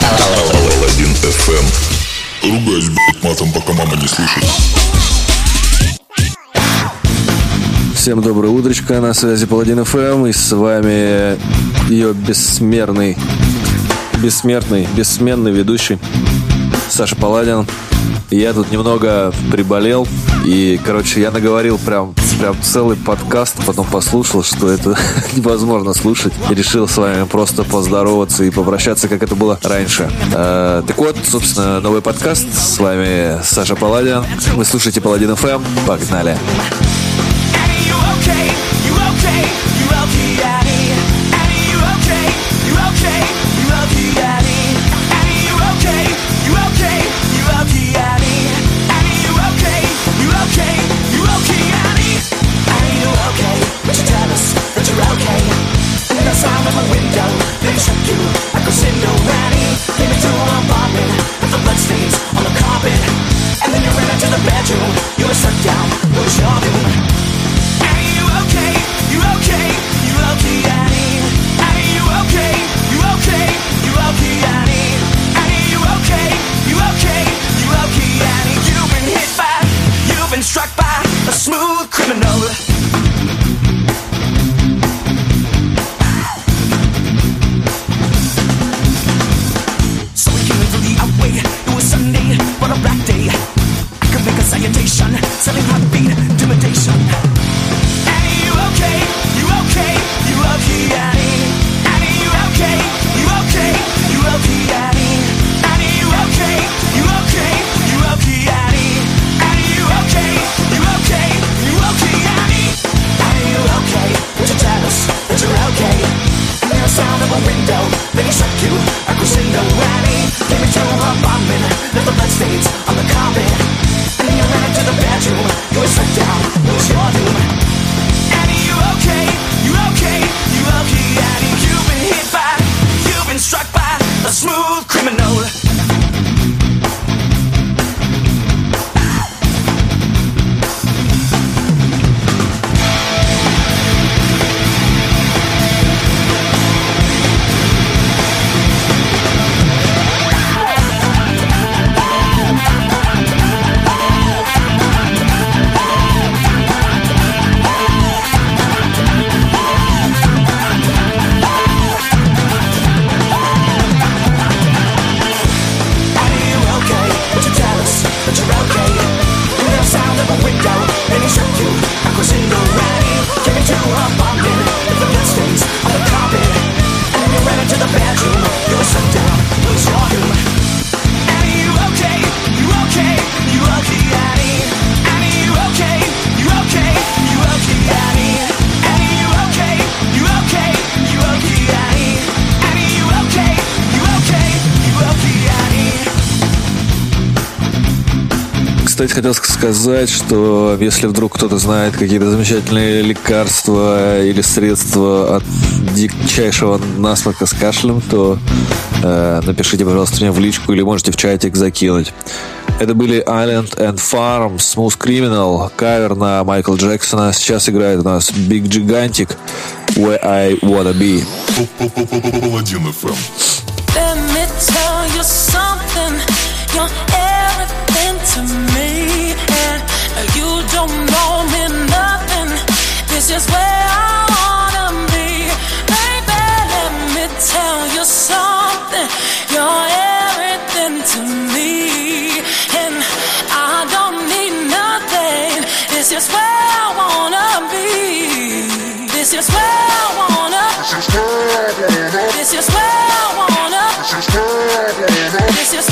Алладин FM. Ругаюсь, блядь, матом, пока мама не слышит. Всем доброе утречко, на связи Паладин ФМ, и с вами ее бессмертный, бессмертный, бессменный ведущий Саша Паладин. Я тут немного приболел, и, короче, я наговорил прям прям целый подкаст, потом послушал, что это невозможно слушать. И решил с вами просто поздороваться и попрощаться, как это было раньше. Э, так вот, собственно, новый подкаст. С вами Саша Паладин. Вы слушаете Паладин FM. Погнали! Погнали! кстати, хотел сказать, что если вдруг кто-то знает какие-то замечательные лекарства или средства от дичайшего насморка с кашлем, то э, напишите, пожалуйста, мне в личку или можете в чатик закинуть. Это были Island and Farm, Smooth Criminal, кавер на Майкла Джексона. Сейчас играет у нас Big Gigantic, Where I Wanna Be. This is where I wanna. This is where I wanna. This is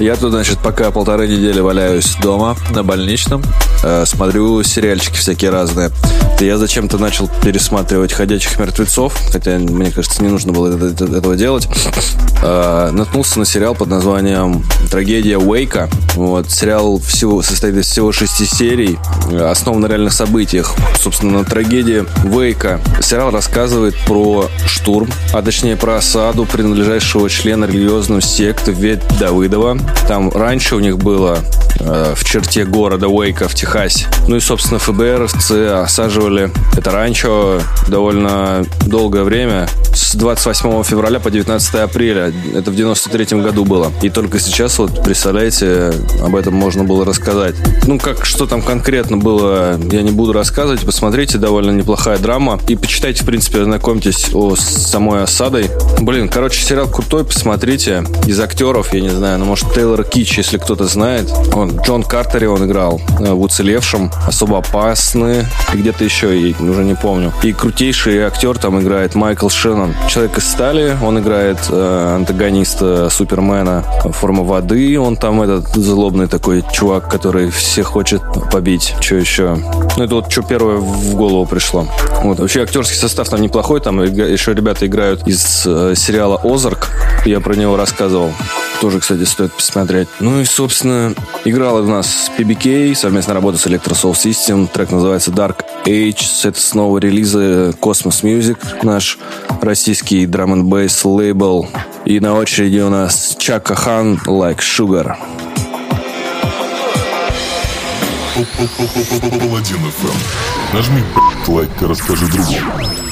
Я тут, значит, пока полторы недели валяюсь дома на больничном, э, смотрю сериальчики всякие разные. Я зачем-то начал пересматривать «Ходячих мертвецов», хотя, мне кажется, не нужно было это- это- этого делать. Э, наткнулся на сериал под названием «Трагедия Уэйка». Вот, сериал всего, состоит из всего шести серий, э, основан на реальных событиях. Собственно, на трагедии Уэйка. Сериал рассказывает про штурм, а точнее про осаду принадлежащего члена религиозной секты Веть Давыдова. Там раньше у них было э, в черте города Уэйка в Техасе. Ну и, собственно, ФБРовцы осаживали это ранчо довольно долгое время, с 28 февраля по 19 апреля. Это в 93 году было. И только сейчас, вот, представляете, об этом можно было рассказать. Ну, как, что там конкретно было, я не буду рассказывать. Посмотрите, довольно неплохая драма. И почитайте, в принципе, ознакомьтесь о самой осадой. Блин, короче, сериал крутой, посмотрите. Из актеров, я не знаю, ну, может, Тейлор Кич, если кто-то знает. Он, Джон Картери он играл э, в «Уцелевшем», «Особо опасны» и где-то еще, и уже не помню. И крутейший актер там играет Майкл Шеннон. Человек из стали, он играет э, антагониста Супермена «Форма воды», он там этот злобный такой чувак, который всех хочет побить. Что еще? Ну, это вот что первое в голову пришло. Вот. Вообще актерский состав там неплохой, там еще ребята играют из э, сериала «Озарк», я про него рассказывал. Тоже, кстати, стоит посмотреть. Ну и, собственно, играл у нас PBK, совместная работа с Electro Soul System. Трек называется Dark Age. Это снова релизы Cosmos Music, наш российский драм н бейс лейбл. И на очереди у нас Чака Хан Like Sugar. Нажми лайк и расскажи другому.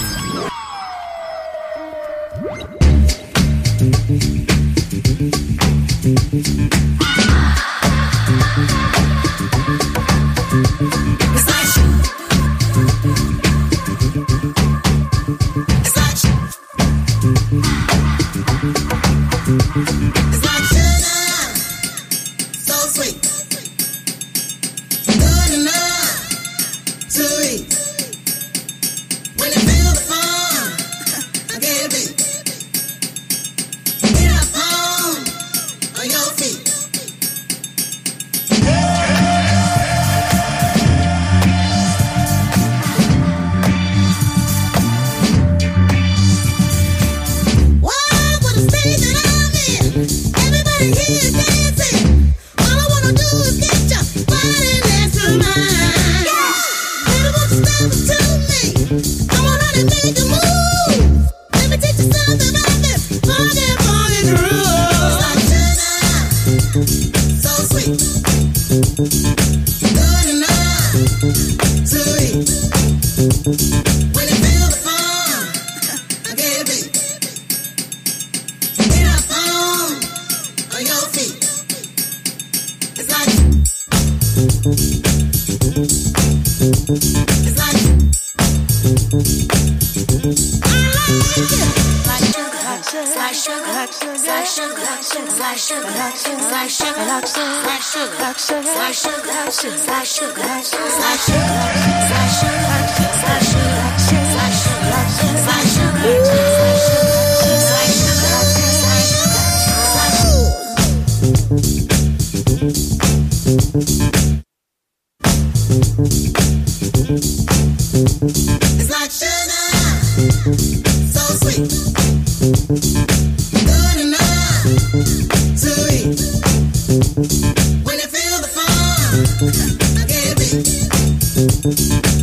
you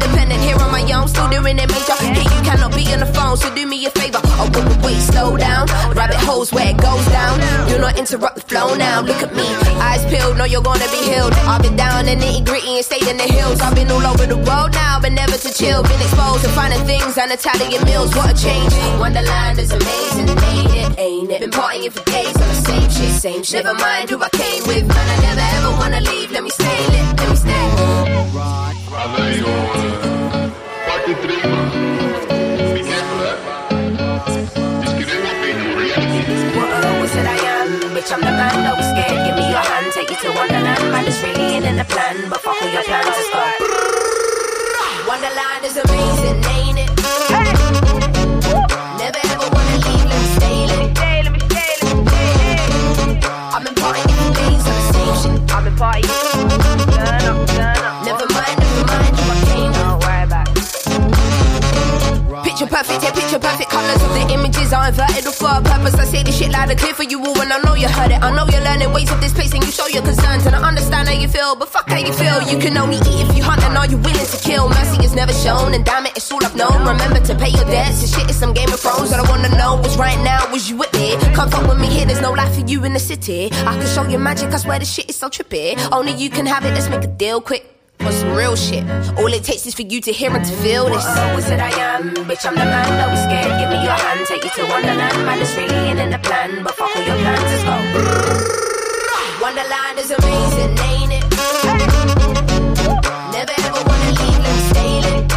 Independent here on my own, still doing it major. Here you cannot be on the phone, so do me a favor. Oh, wait, wait, wait, slow down. Rabbit holes where it goes down. Do not interrupt the flow now. Look at me, eyes peeled, know you're gonna be healed. I've been down in nitty gritty and stayed in the hills. I've been all over the world now, but never to chill. Been exposed to finding things and Italian meals. What a change. Wonderland is amazing, ain't it? Ain't it? Been partying for days on the same shit, same shit. Never mind who I came with, man. I never ever wanna leave. Let me stay let me stay. Bitch, I'm the man, don't scared. Give me your hand, take you to Wonderland. Man, it's really in the plan, but fuck all your plans, let's go. Wonderland is amazing, ain't it? Never ever wanna leave, let me stay lit. I've been partying for days on the same shit. I've perfect, yeah, picture perfect colors of the images are inverted or for a purpose. I say this shit loud and clear for you all, and I know you heard it. I know you're learning ways of this place, and you show your concerns, and I understand how you feel. But fuck how you feel. You can only eat if you hunt, and are you willing to kill? Mercy is never shown, and damn it, it's all I've known. Remember to pay your debts. This shit is some Game of Thrones. That I wanna know was right now. Was you with me? Come fuck with me here. There's no life for you in the city. I can show you magic. I swear this shit is so trippy. Only you can have it. Let's make a deal quick. For some real shit. All it takes is for you to hear and to feel this. Oh, is it I am? Bitch, I'm the man. Don't be scared. Give me your hand. Take you to Wonderland. Man, it's really in the plan. But fuck all your plans. Let's go. Wonderland is amazing, ain't it? Never ever wanna leave. Let me stay lit.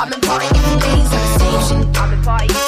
I've been partying for days on the same shit.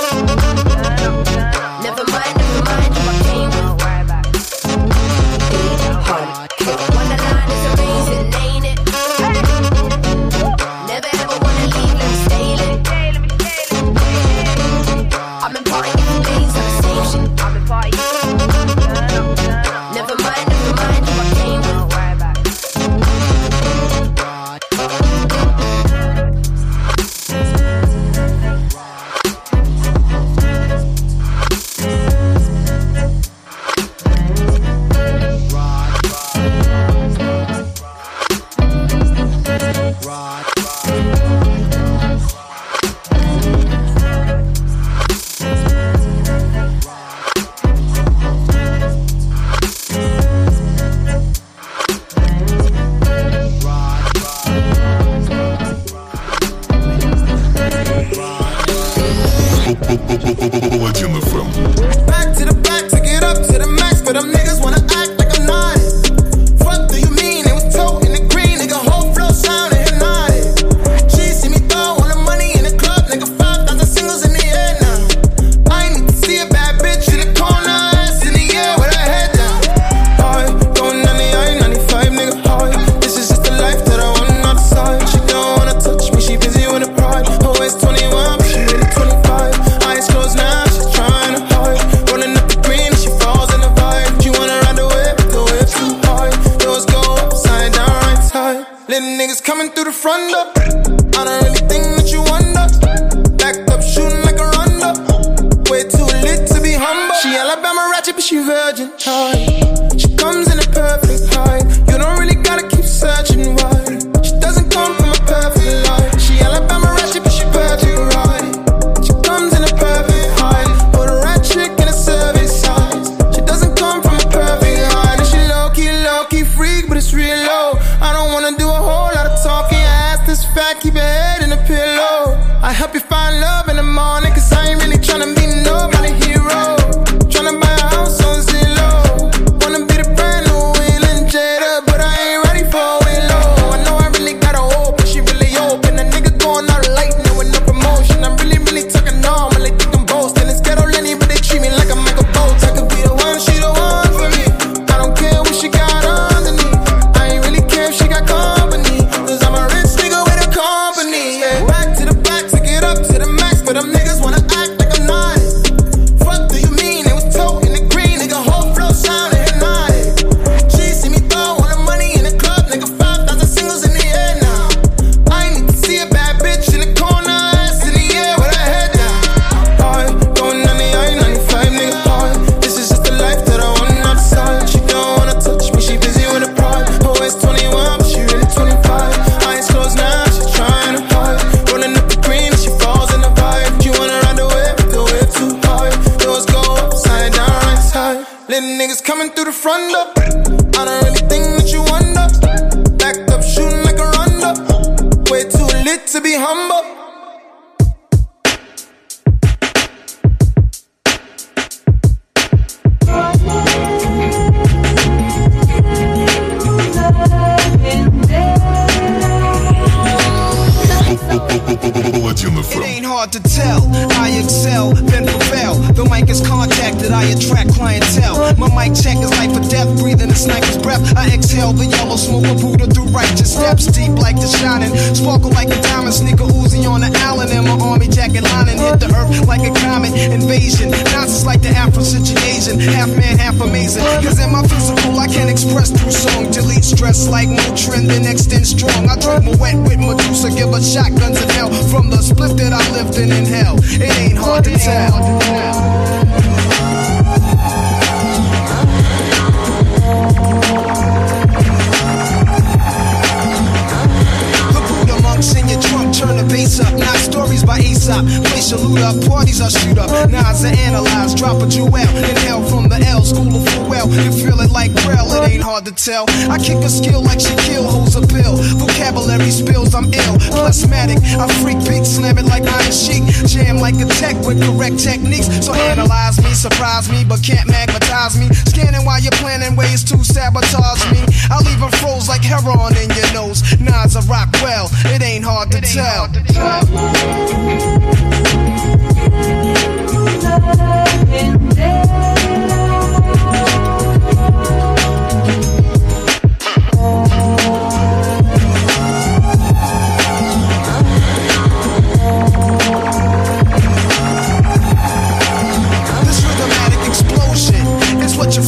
Analyze, drop a jewel. Inhale from the L, school of well. You feel it like Braille, it ain't hard to tell. I kick a skill like Shaquille holds a pill. Vocabulary spills, I'm ill. Plasmatic, I freak beat, slam it like Iron Sheik. Jam like a tech with correct techniques. So analyze me, surprise me, but can't magnetize me. Scanning while you're planning ways to sabotage me. I leave them froze like heroin in your nose. Nas I rock well, it ain't hard to tell.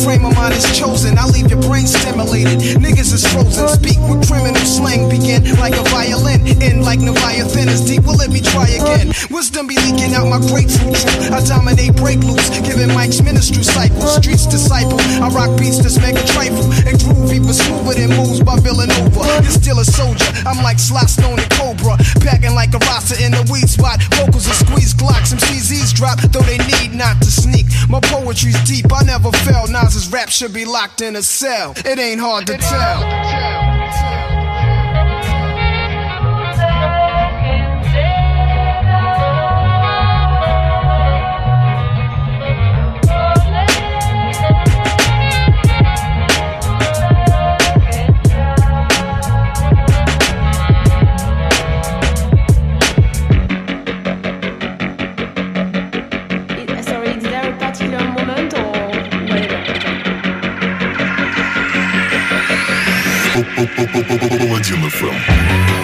Frame of mind is chosen. Niggas is frozen. Speak with criminal slang. Begin like a violin. End like Leviathan is deep. Well, let me try again. Wisdom be leaking out my grapefruit. I dominate break loose. Giving Mike's ministry cycle. Streets disciple. I rock beats that's mega trifle. And groovy but smoother than moves by Villanova. You're still a soldier. I'm like Sly Stone and Cobra. Packing like a rasta in the weed spot. Vocals are squeeze clocks. Some CZs drop, though they need not to sneak. My poetry's deep, I never fell. Nas's rap should be locked in a cell. It ain't hard to tell. Паладин FM.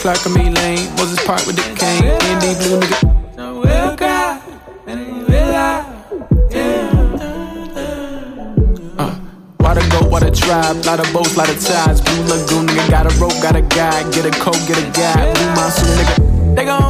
clock on me lane. Moses part with the cane. Indy blue nigga. So we'll cry. And we'll lie. Uh, water go, water tribe. Lot of boats, lot of tides. Blue lagoon nigga. Got a rope, got a guy. Get a coat, get a guy. Blue monster, nigga. They gon'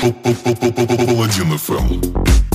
Паладин ФМ.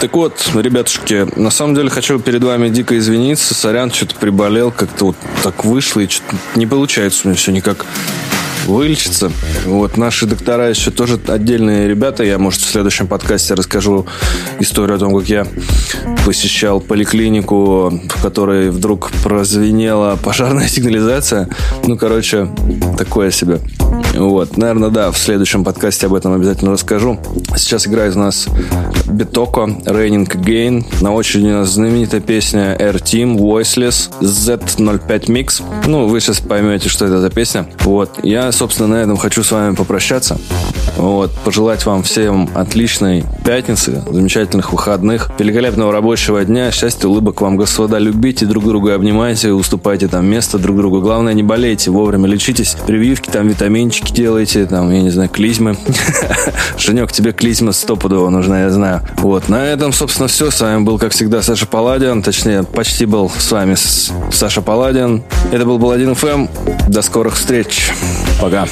Так вот, ребятушки, на самом деле хочу перед вами дико извиниться. Сорян, что-то приболел, как-то вот так вышло, и что-то не получается у меня все никак вылечиться. Вот, наши доктора еще тоже отдельные ребята. Я, может, в следующем подкасте расскажу историю о том, как я посещал поликлинику, в которой вдруг прозвенела пожарная сигнализация. Ну, короче, такое себе. Вот, наверное, да, в следующем подкасте об этом обязательно расскажу. Сейчас играет у нас Битоко, Raining Again. На очереди у нас знаменитая песня Air Team, Voiceless, Z05 Mix. Ну, вы сейчас поймете, что это за песня. Вот, я, собственно, на этом хочу с вами попрощаться. Вот, пожелать вам всем отличной пятницы, замечательных выходных, великолепного рабочего дня, счастья, улыбок вам, господа, любите друг друга, обнимайте, уступайте там место друг другу. Главное, не болейте, вовремя лечитесь, прививки, там, витаминчики делайте, там, я не знаю, клизмы. Женек, тебе клизма стопудово нужна, я знаю. Вот, на этом, собственно, все. С вами был, как всегда, Саша Паладин, точнее, почти был с вами Саша Паладин. Это был Паладин ФМ. До скорых встреч. Пока.